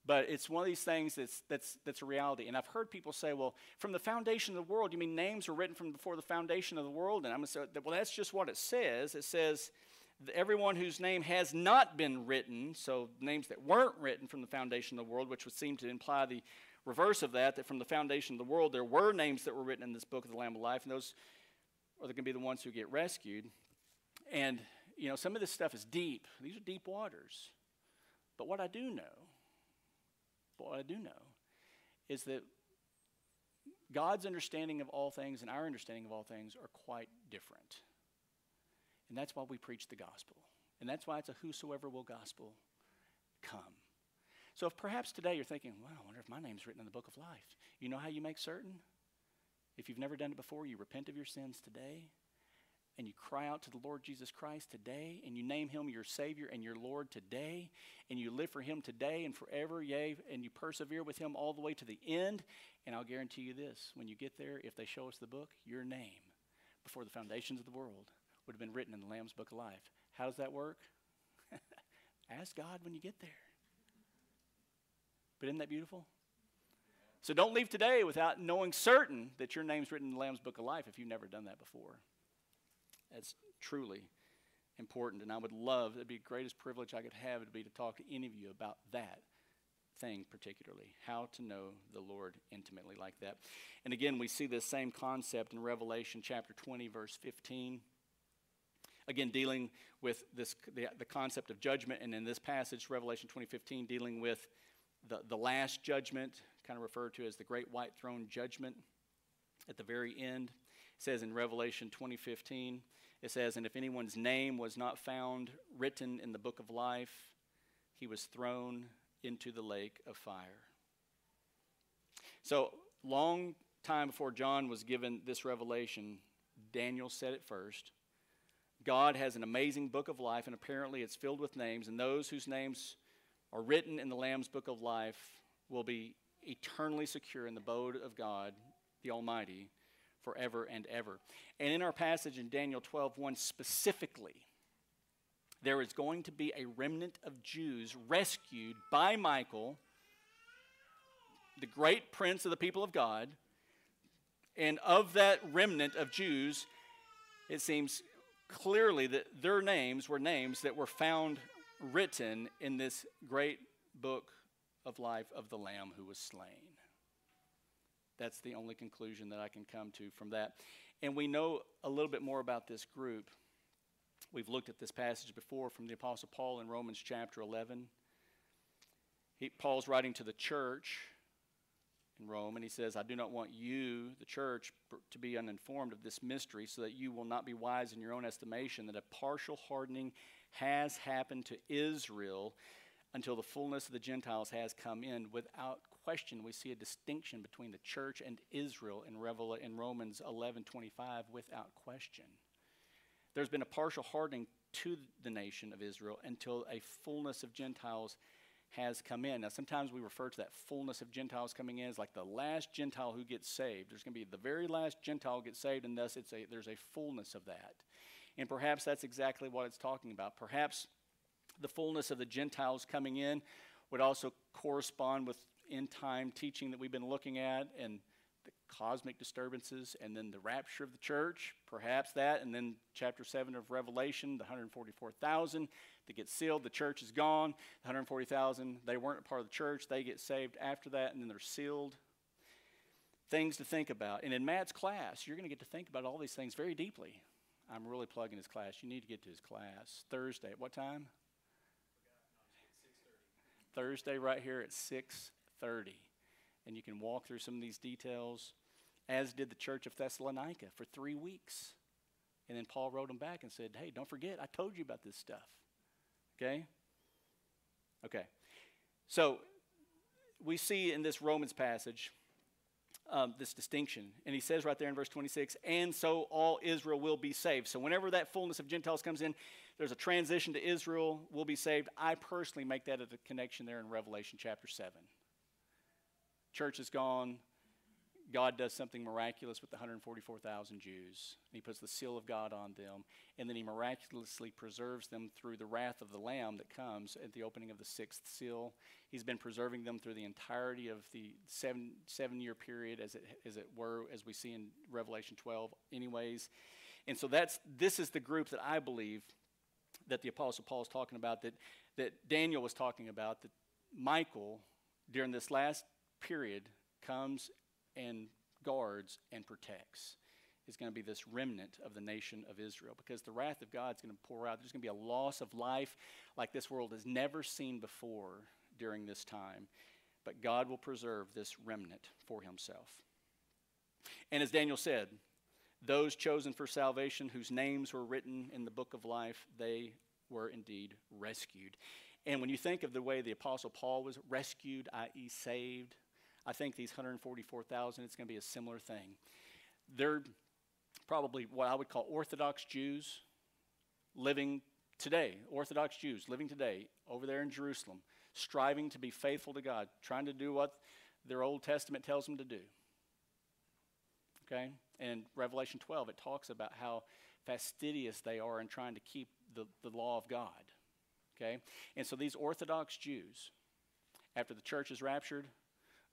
But it's one of these things that's, that's, that's a reality. And I've heard people say, well, from the foundation of the world, you mean names were written from before the foundation of the world? And I'm going to say, well, that's just what it says. It says everyone whose name has not been written, so names that weren't written from the foundation of the world, which would seem to imply the reverse of that, that from the foundation of the world there were names that were written in this book of the Lamb of Life, and those are going to be the ones who get rescued. And, you know, some of this stuff is deep. These are deep waters. But what I do know, what I do know, is that God's understanding of all things and our understanding of all things are quite different. And that's why we preach the gospel. And that's why it's a whosoever will gospel come. So if perhaps today you're thinking, well, I wonder if my name's written in the book of life. You know how you make certain? If you've never done it before, you repent of your sins today and you cry out to the Lord Jesus Christ today, and you name him your Savior and your Lord today, and you live for him today and forever, yea, and you persevere with him all the way to the end. And I'll guarantee you this when you get there, if they show us the book, your name before the foundations of the world would have been written in the Lamb's Book of Life. How does that work? Ask God when you get there. But isn't that beautiful? So don't leave today without knowing certain that your name's written in the Lamb's Book of Life if you've never done that before. That's truly important. And I would love, it'd be the greatest privilege I could have to be to talk to any of you about that thing particularly how to know the lord intimately like that and again we see this same concept in revelation chapter 20 verse 15 again dealing with this the, the concept of judgment and in this passage revelation 2015 dealing with the, the last judgment kind of referred to as the great white throne judgment at the very end it says in revelation 2015 it says and if anyone's name was not found written in the book of life he was thrown into the lake of fire. So long time before john was given this revelation daniel said it first God has an amazing book of life, and apparently it's filled with names, and those whose names are written in the Lamb's book of life will be eternally secure in the abode of God, the Almighty, forever and ever. And in our passage in Daniel 12 1 specifically, there is going to be a remnant of Jews rescued by Michael, the great prince of the people of God. And of that remnant of Jews, it seems clearly that their names were names that were found written in this great book of life of the Lamb who was slain. That's the only conclusion that I can come to from that. And we know a little bit more about this group. We've looked at this passage before from the Apostle Paul in Romans chapter 11. He, Paul's writing to the church in Rome, and he says, I do not want you, the church, to be uninformed of this mystery, so that you will not be wise in your own estimation, that a partial hardening has happened to Israel until the fullness of the Gentiles has come in. Without question, we see a distinction between the church and Israel in, Revel- in Romans 11 25, without question. There's been a partial hardening to the nation of Israel until a fullness of Gentiles has come in. Now, sometimes we refer to that fullness of Gentiles coming in as like the last Gentile who gets saved. There's going to be the very last Gentile gets saved, and thus it's a, there's a fullness of that. And perhaps that's exactly what it's talking about. Perhaps the fullness of the Gentiles coming in would also correspond with end time teaching that we've been looking at and the cosmic disturbances, and then the rapture of the church, perhaps that, and then chapter 7 of Revelation, the 144,000 that get sealed, the church is gone. The 140,000, they weren't part of the church, they get saved after that, and then they're sealed. Things to think about. And in Matt's class, you're going to get to think about all these things very deeply. I'm really plugging his class. You need to get to his class Thursday. At what time? Thursday right here at 6:30. And you can walk through some of these details as did the church of Thessalonica for 3 weeks. And then Paul wrote them back and said, "Hey, don't forget I told you about this stuff." Okay? Okay. So we see in this Romans passage um, this distinction. And he says right there in verse 26, and so all Israel will be saved. So whenever that fullness of Gentiles comes in, there's a transition to Israel will be saved. I personally make that a connection there in Revelation chapter 7. Church is gone, God does something miraculous with the 144,000 Jews. He puts the seal of God on them, and then he miraculously preserves them through the wrath of the Lamb that comes at the opening of the sixth seal. He's been preserving them through the entirety of the seven, seven year period, as it, as it were, as we see in Revelation 12, anyways. And so that's this is the group that I believe that the Apostle Paul is talking about, that, that Daniel was talking about, that Michael, during this last period, comes and guards and protects is going to be this remnant of the nation of Israel because the wrath of God is going to pour out. There's going to be a loss of life like this world has never seen before during this time. But God will preserve this remnant for himself. And as Daniel said, those chosen for salvation, whose names were written in the book of life, they were indeed rescued. And when you think of the way the Apostle Paul was rescued, i.e., saved, I think these 144,000, it's going to be a similar thing. They're probably what I would call Orthodox Jews living today, Orthodox Jews living today over there in Jerusalem, striving to be faithful to God, trying to do what their Old Testament tells them to do. Okay? And Revelation 12, it talks about how fastidious they are in trying to keep the, the law of God. Okay? And so these Orthodox Jews, after the church is raptured,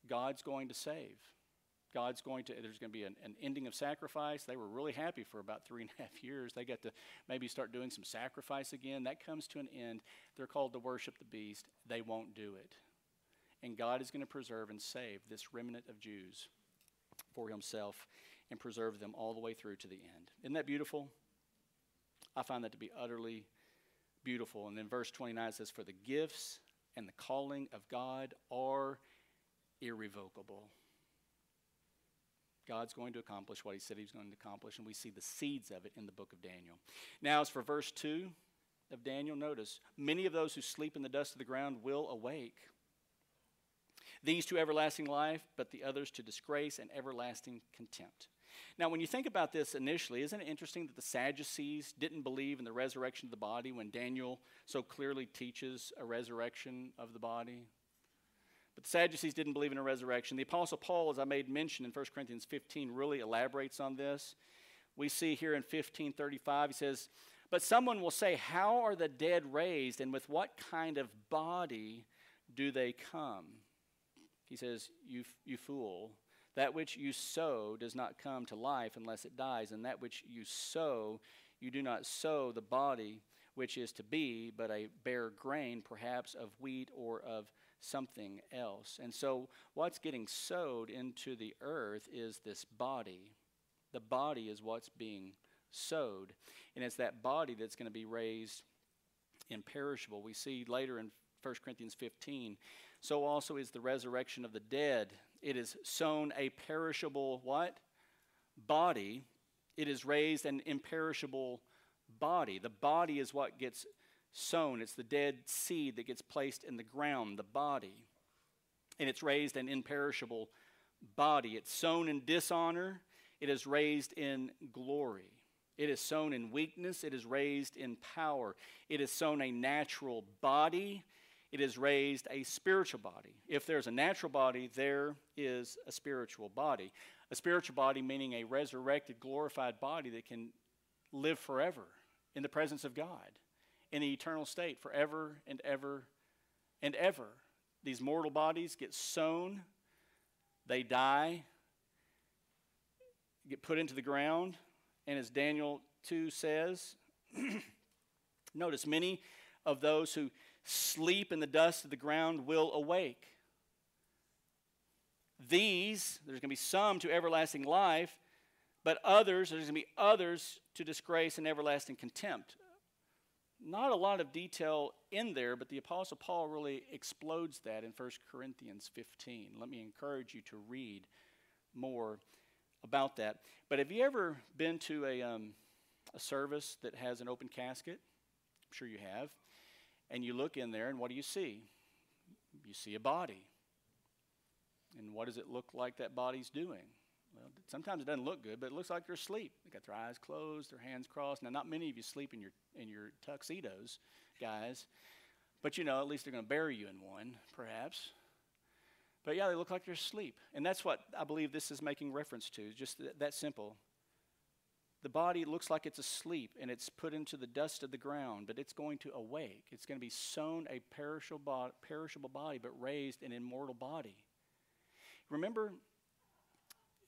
God's going to save. God's going to, there's going to be an, an, ending of sacrifice. They were really happy for about three and a half years. They got to maybe start doing some sacrifice again. That comes to an end. They're called to worship the beast. They won't do it. And God is going to preserve and save this remnant of Jews for himself and preserve them all the way through to the end. Isn't that beautiful? I find that to be utterly beautiful. And then verse 29 says, For the gifts and the calling of God are irrevocable. God's going to accomplish what he said he was going to accomplish, and we see the seeds of it in the book of Daniel. Now, as for verse 2 of Daniel, notice many of those who sleep in the dust of the ground will awake. These to everlasting life, but the others to disgrace and everlasting contempt. Now, when you think about this initially, isn't it interesting that the Sadducees didn't believe in the resurrection of the body when Daniel so clearly teaches a resurrection of the body? But the Sadducees didn't believe in a resurrection. The Apostle Paul, as I made mention in 1 Corinthians 15, really elaborates on this. We see here in 1535, he says, But someone will say, How are the dead raised, and with what kind of body do they come? He says, You, you fool. That which you sow does not come to life unless it dies, and that which you sow, you do not sow the body which is to be, but a bare grain, perhaps of wheat or of something else. And so, what's getting sowed into the earth is this body. The body is what's being sowed. And it's that body that's going to be raised imperishable. We see later in 1 Corinthians 15. So also is the resurrection of the dead. It is sown a perishable what? Body. It is raised an imperishable body. The body is what gets sown. It's the dead seed that gets placed in the ground, the body. And it's raised an imperishable body. It's sown in dishonor, it is raised in glory. It is sown in weakness, it is raised in power. It is sown a natural body, it is raised a spiritual body. If there's a natural body, there is a spiritual body. A spiritual body meaning a resurrected, glorified body that can live forever in the presence of God in the eternal state forever and ever and ever. These mortal bodies get sown, they die, get put into the ground. And as Daniel 2 says, notice many of those who sleep in the dust of the ground will awake. These, there's going to be some to everlasting life, but others, there's going to be others to disgrace and everlasting contempt. Not a lot of detail in there, but the Apostle Paul really explodes that in 1 Corinthians 15. Let me encourage you to read more about that. But have you ever been to a, um, a service that has an open casket? I'm sure you have. And you look in there, and what do you see? You see a body. And what does it look like that body's doing? Well, sometimes it doesn't look good, but it looks like they're asleep. They got their eyes closed, their hands crossed. Now, not many of you sleep in your in your tuxedos, guys, but you know at least they're going to bury you in one, perhaps. But yeah, they look like they're asleep, and that's what I believe this is making reference to. Just th- that simple. The body looks like it's asleep and it's put into the dust of the ground, but it's going to awake. It's going to be sown a perishable, bo- perishable body, but raised an immortal body. Remember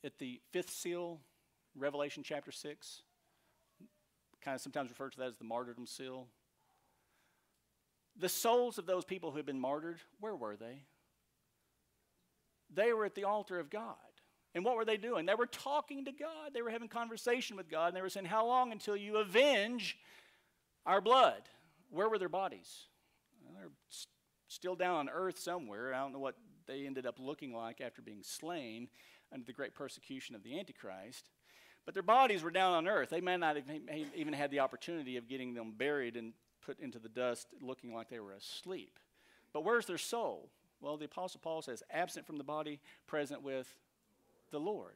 at the fifth seal, Revelation chapter 6, kind of sometimes referred to that as the martyrdom seal. The souls of those people who had been martyred, where were they? They were at the altar of God. And what were they doing? They were talking to God. They were having conversation with God. And they were saying, How long until you avenge our blood? Where were their bodies? Well, they're st- still down on earth somewhere. I don't know what they ended up looking like after being slain under the great persecution of the Antichrist. But their bodies were down on earth. They may not have even had the opportunity of getting them buried and put into the dust looking like they were asleep. But where's their soul? Well, the Apostle Paul says, absent from the body, present with the Lord.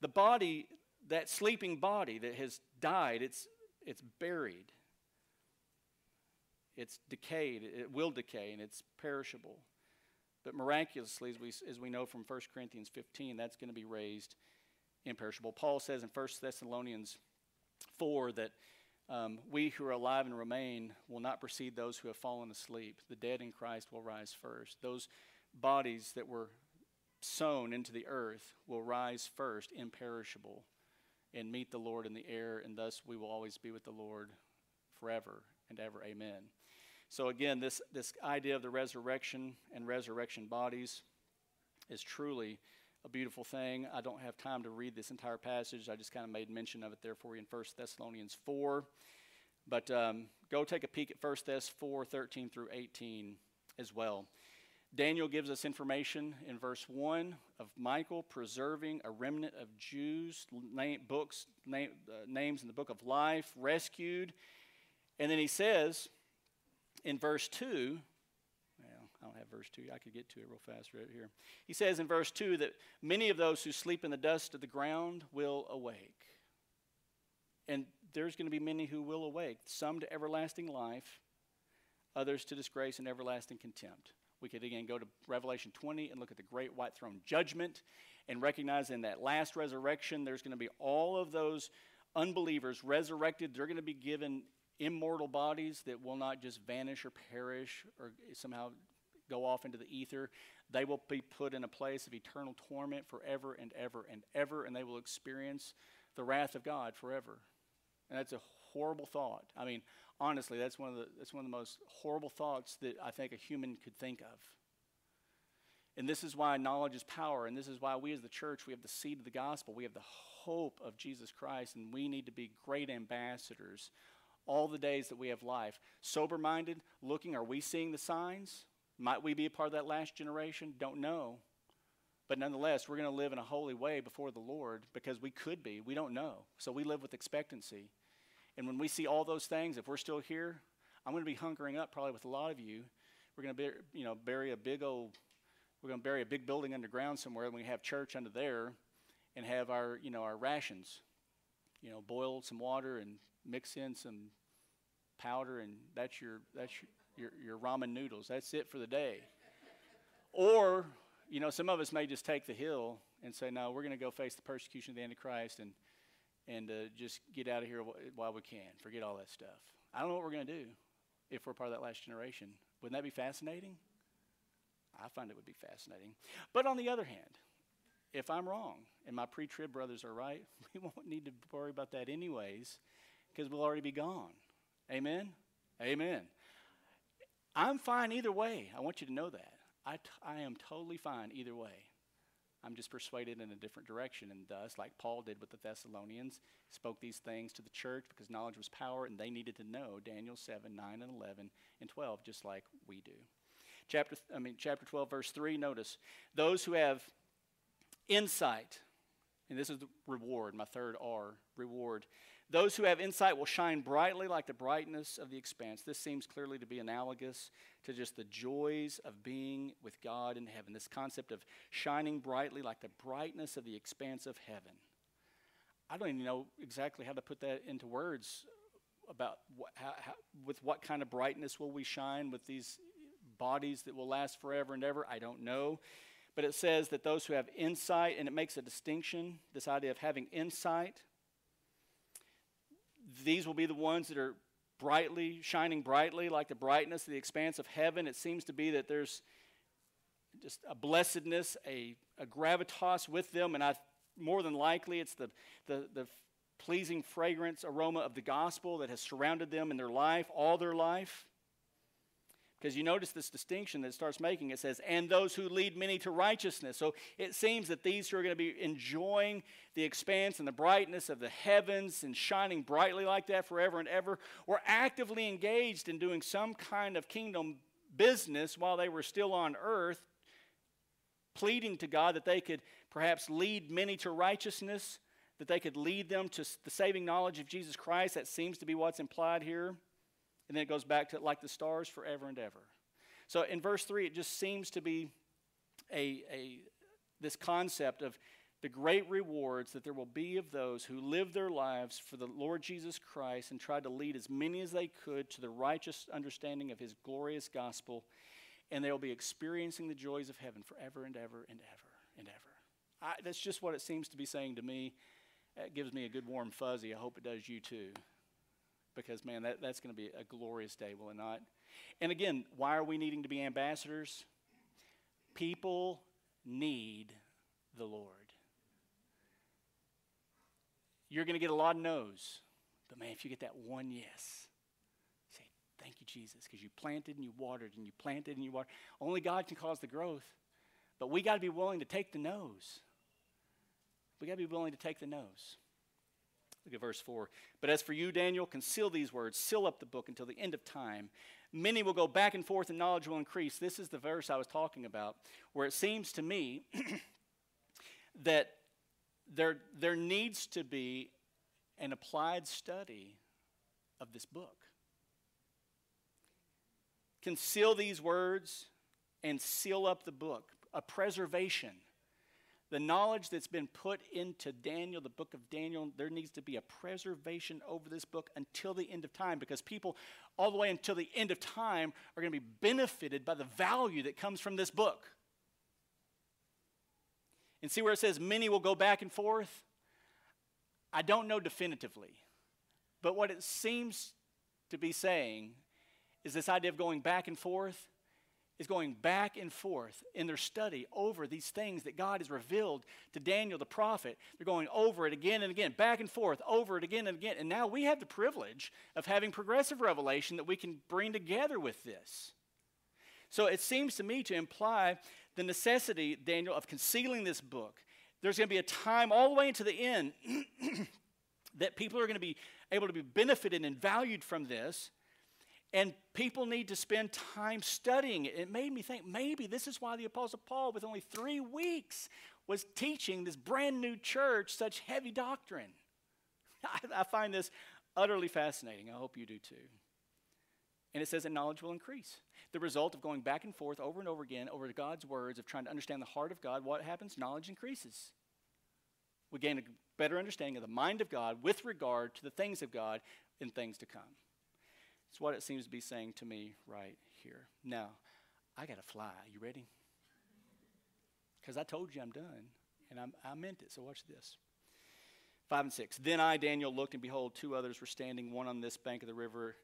The body, that sleeping body that has died, it's, it's buried. It's decayed. It will decay and it's perishable. But miraculously, as we, as we know from 1 Corinthians 15, that's going to be raised imperishable. Paul says in 1 Thessalonians 4 that um, we who are alive and remain will not precede those who have fallen asleep. The dead in Christ will rise first. Those bodies that were sown into the earth will rise first, imperishable, and meet the Lord in the air, and thus we will always be with the Lord forever and ever. Amen. So, again, this, this idea of the resurrection and resurrection bodies is truly a beautiful thing. I don't have time to read this entire passage. I just kind of made mention of it there for you in 1 Thessalonians 4. But um, go take a peek at 1 Thess 4 13 through 18 as well. Daniel gives us information in verse 1 of Michael preserving a remnant of Jews, name, books, name, uh, names in the book of life, rescued. And then he says, in verse 2, well, I don't have verse 2. I could get to it real fast right here. He says in verse 2 that many of those who sleep in the dust of the ground will awake. And there's going to be many who will awake, some to everlasting life, others to disgrace and everlasting contempt. We could again go to Revelation 20 and look at the great white throne judgment and recognize in that last resurrection, there's going to be all of those unbelievers resurrected. They're going to be given immortal bodies that will not just vanish or perish or somehow go off into the ether. They will be put in a place of eternal torment forever and ever and ever, and they will experience the wrath of God forever. And that's a horrible thought. I mean, honestly, that's one of the that's one of the most horrible thoughts that I think a human could think of. And this is why knowledge is power, and this is why we as the church we have the seed of the gospel, we have the hope of Jesus Christ, and we need to be great ambassadors all the days that we have life. Sober minded, looking, are we seeing the signs? Might we be a part of that last generation? Don't know. But nonetheless, we're going to live in a holy way before the Lord because we could be. We don't know. So we live with expectancy. And when we see all those things, if we're still here, I'm going to be hunkering up probably with a lot of you. We're going to be, you know, bury a big old, we're going to bury a big building underground somewhere, and we have church under there, and have our, you know, our rations. You know, boil some water and mix in some powder, and that's your that's your, your, your ramen noodles. That's it for the day. or, you know, some of us may just take the hill and say, no, we're going to go face the persecution of the Antichrist and and uh, just get out of here while we can. Forget all that stuff. I don't know what we're going to do if we're part of that last generation. Wouldn't that be fascinating? I find it would be fascinating. But on the other hand, if I'm wrong and my pre trib brothers are right, we won't need to worry about that anyways because we'll already be gone. Amen? Amen. I'm fine either way. I want you to know that. I, t- I am totally fine either way. I'm just persuaded in a different direction, and thus, like Paul did with the Thessalonians, spoke these things to the church because knowledge was power, and they needed to know Daniel 7, 9, and 11, and 12, just like we do. Chapter, I mean, chapter 12, verse 3, notice those who have insight, and this is the reward, my third R, reward. Those who have insight will shine brightly like the brightness of the expanse. This seems clearly to be analogous to just the joys of being with God in heaven. This concept of shining brightly like the brightness of the expanse of heaven. I don't even know exactly how to put that into words about what, how, how, with what kind of brightness will we shine with these bodies that will last forever and ever. I don't know. But it says that those who have insight, and it makes a distinction, this idea of having insight these will be the ones that are brightly, shining brightly like the brightness of the expanse of heaven. It seems to be that there's just a blessedness, a, a gravitas with them, and I more than likely it's the, the, the pleasing fragrance aroma of the gospel that has surrounded them in their life, all their life. Because you notice this distinction that it starts making. It says, and those who lead many to righteousness. So it seems that these who are going to be enjoying the expanse and the brightness of the heavens and shining brightly like that forever and ever were actively engaged in doing some kind of kingdom business while they were still on earth, pleading to God that they could perhaps lead many to righteousness, that they could lead them to the saving knowledge of Jesus Christ. That seems to be what's implied here. And then it goes back to like the stars forever and ever. So in verse 3, it just seems to be a, a, this concept of the great rewards that there will be of those who live their lives for the Lord Jesus Christ and try to lead as many as they could to the righteous understanding of his glorious gospel. And they'll be experiencing the joys of heaven forever and ever and ever and ever. I, that's just what it seems to be saying to me. It gives me a good warm fuzzy. I hope it does you too because, man, that, that's going to be a glorious day, will it not? And again, why are we needing to be ambassadors? People need the Lord. You're going to get a lot of no's, but man, if you get that one yes, say, Thank you, Jesus, because you planted and you watered and you planted and you watered. Only God can cause the growth, but we got to be willing to take the no's. We got to be willing to take the no's. Look at verse 4. But as for you, Daniel, conceal these words, seal up the book until the end of time. Many will go back and forth, and knowledge will increase. This is the verse I was talking about, where it seems to me that there, there needs to be an applied study of this book. Conceal these words and seal up the book, a preservation the knowledge that's been put into Daniel, the book of Daniel, there needs to be a preservation over this book until the end of time because people, all the way until the end of time, are going to be benefited by the value that comes from this book. And see where it says many will go back and forth? I don't know definitively. But what it seems to be saying is this idea of going back and forth is going back and forth in their study over these things that God has revealed to Daniel the prophet. They're going over it again and again, back and forth, over it again and again. And now we have the privilege of having progressive revelation that we can bring together with this. So it seems to me to imply the necessity, Daniel, of concealing this book. There's going to be a time all the way into the end that people are going to be able to be benefited and valued from this and people need to spend time studying it. It made me think maybe this is why the Apostle Paul, with only three weeks, was teaching this brand new church such heavy doctrine. I, I find this utterly fascinating. I hope you do too. And it says that knowledge will increase. The result of going back and forth over and over again over God's words, of trying to understand the heart of God, what happens? Knowledge increases. We gain a better understanding of the mind of God with regard to the things of God and things to come. It's what it seems to be saying to me right here. Now, I got to fly. You ready? Because I told you I'm done, and I'm, I meant it. So watch this. Five and six. Then I, Daniel, looked, and behold, two others were standing, one on this bank of the river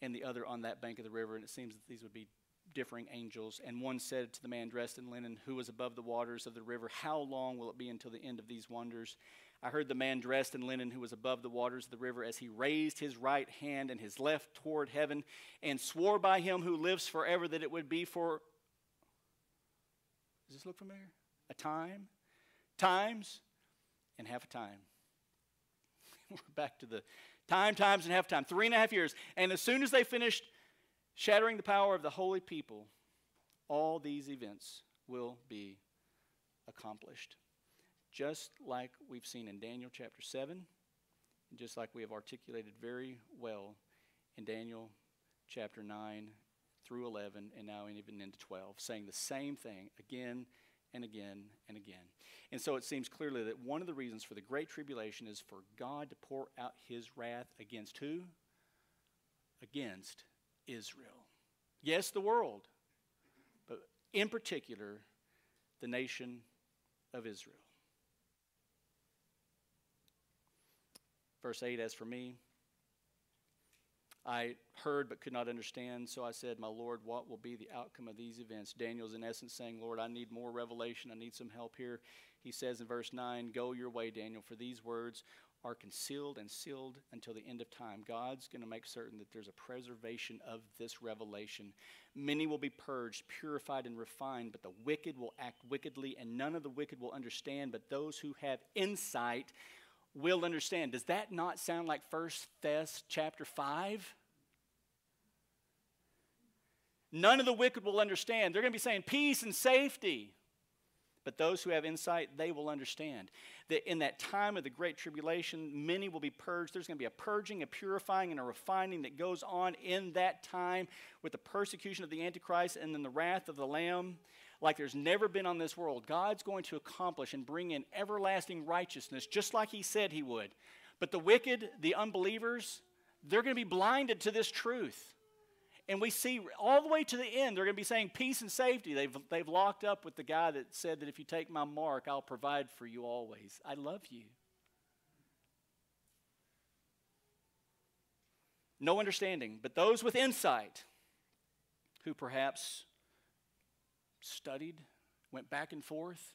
and the other on that bank of the river. And it seems that these would be differing angels. And one said to the man dressed in linen, who was above the waters of the river, How long will it be until the end of these wonders? I heard the man dressed in linen who was above the waters of the river as he raised his right hand and his left toward heaven and swore by him who lives forever that it would be for. Does this look familiar? A time, times, and half a time. We're back to the time, times, and half time. Three and a half years. And as soon as they finished shattering the power of the holy people, all these events will be accomplished. Just like we've seen in Daniel chapter 7, and just like we have articulated very well in Daniel chapter 9 through 11, and now even into 12, saying the same thing again and again and again. And so it seems clearly that one of the reasons for the Great Tribulation is for God to pour out his wrath against who? Against Israel. Yes, the world, but in particular, the nation of Israel. Verse 8 As for me, I heard but could not understand, so I said, My Lord, what will be the outcome of these events? Daniel's in essence saying, Lord, I need more revelation. I need some help here. He says in verse 9, Go your way, Daniel, for these words are concealed and sealed until the end of time. God's going to make certain that there's a preservation of this revelation. Many will be purged, purified, and refined, but the wicked will act wickedly, and none of the wicked will understand, but those who have insight will understand. Does that not sound like First Thess chapter 5? None of the wicked will understand. They're going to be saying peace and safety. But those who have insight, they will understand that in that time of the Great Tribulation, many will be purged. There's going to be a purging, a purifying, and a refining that goes on in that time with the persecution of the Antichrist and then the wrath of the Lamb like there's never been on this world. God's going to accomplish and bring in everlasting righteousness, just like He said He would. But the wicked, the unbelievers, they're going to be blinded to this truth. And we see all the way to the end, they're going to be saying peace and safety. They've, they've locked up with the guy that said that if you take my mark, I'll provide for you always. I love you. No understanding, but those with insight who perhaps studied, went back and forth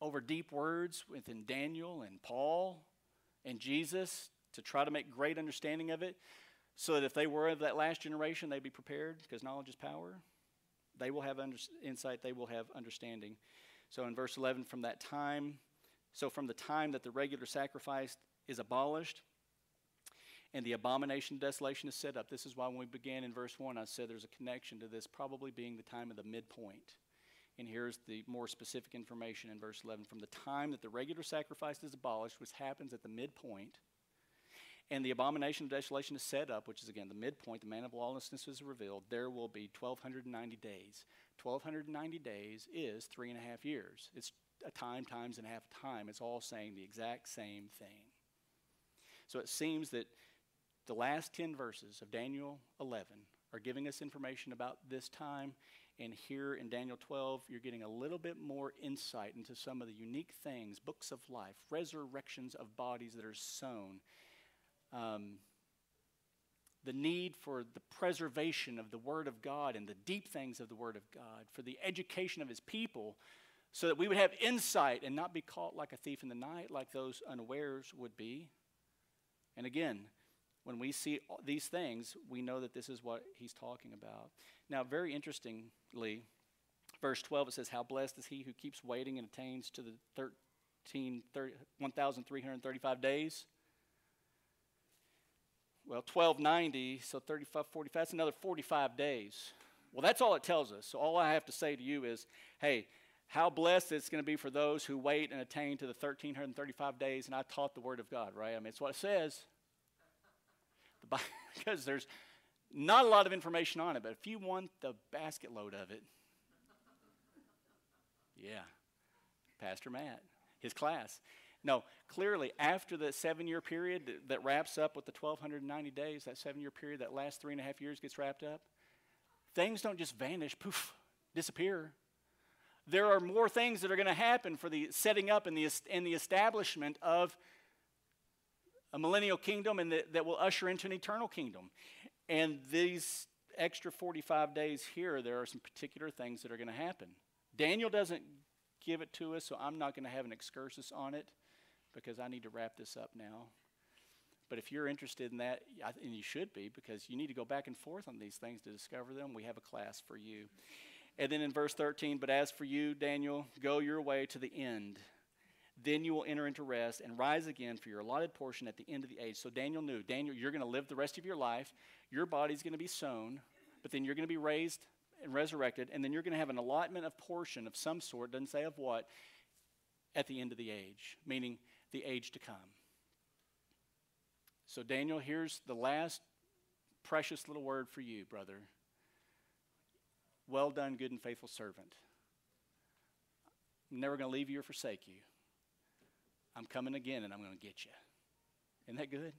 over deep words within Daniel and Paul and Jesus to try to make great understanding of it so that if they were of that last generation, they'd be prepared because knowledge is power. They will have under- insight, they will have understanding. So in verse 11, from that time, so from the time that the regular sacrifice is abolished and the abomination of desolation is set up, this is why when we began in verse 1, I said there's a connection to this probably being the time of the midpoint. And here's the more specific information in verse 11. From the time that the regular sacrifice is abolished, which happens at the midpoint, and the abomination of desolation is set up, which is again the midpoint, the man of lawlessness is revealed, there will be 1,290 days. 1,290 days is three and a half years. It's a time, times, and a half time. It's all saying the exact same thing. So it seems that the last 10 verses of Daniel 11 are giving us information about this time. And here in Daniel 12, you're getting a little bit more insight into some of the unique things, books of life, resurrections of bodies that are sown um, the need for the preservation of the Word of God and the deep things of the Word of God, for the education of His people, so that we would have insight and not be caught like a thief in the night, like those unawares would be. And again, when we see these things, we know that this is what He's talking about. Now, very interestingly, verse 12, it says, How blessed is he who keeps waiting and attains to the 13, 30, 1,335 days well, 1290, so 35, 45, that's another 45 days. Well, that's all it tells us. So all I have to say to you is, hey, how blessed it's going to be for those who wait and attain to the 1335 days. And I taught the Word of God, right? I mean, it's what it says. because there's not a lot of information on it, but if you want the basket load of it, yeah, Pastor Matt, his class. No, clearly, after the seven year period that, wraps up with the 1,290 days, that seven year period, that last three and a half years gets wrapped up, things don't just vanish, poof, disappear. There are more things that are going to happen for the setting up and the, and the establishment of a millennial kingdom and the, that will usher into an eternal kingdom. And these extra 45 days here, there are some particular things that are going to happen. Daniel doesn't give it to us, so I'm not going to have an excursus on it because I need to wrap this up now. But if you're interested in that, and you should be, because you need to go back and forth on these things to discover them, we have a class for you. And then in verse 13, but as for you, Daniel, go your way to the end. Then you will enter into rest and rise again for your allotted portion at the end of the age. So Daniel knew, Daniel, you're going to live the rest of your life. Your body's going to be sown, but then you're going to be raised and resurrected, and then you're going to have an allotment of portion of some sort, doesn't say of what, at the end of the age, meaning the age to come. So, Daniel, here's the last precious little word for you, brother. Well done, good and faithful servant. I'm never going to leave you or forsake you. I'm coming again and I'm going to get you. Isn't that good?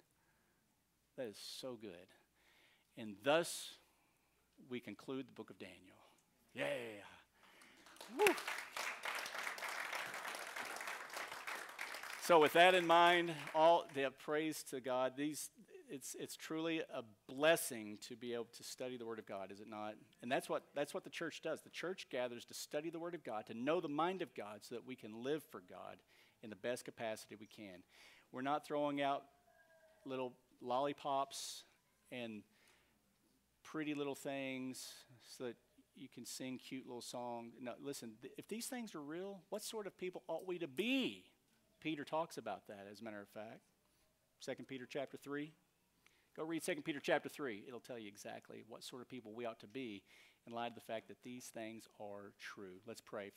That is so good. And thus we conclude the book of Daniel. Yeah. Woo. So with that in mind, all the praise to God. These it's it's truly a blessing to be able to study the Word of God, is it not? And that's what that's what the church does. The church gathers to study the Word of God, to know the mind of God, so that we can live for God in the best capacity we can. We're not throwing out little lollipops and pretty little things so that you can sing cute little songs. No, listen, th- if these things are real, what sort of people ought we to be? Peter talks about that, as a matter of fact. 2 Peter chapter 3. Go read 2 Peter chapter 3. It'll tell you exactly what sort of people we ought to be in light of the fact that these things are true. Let's pray.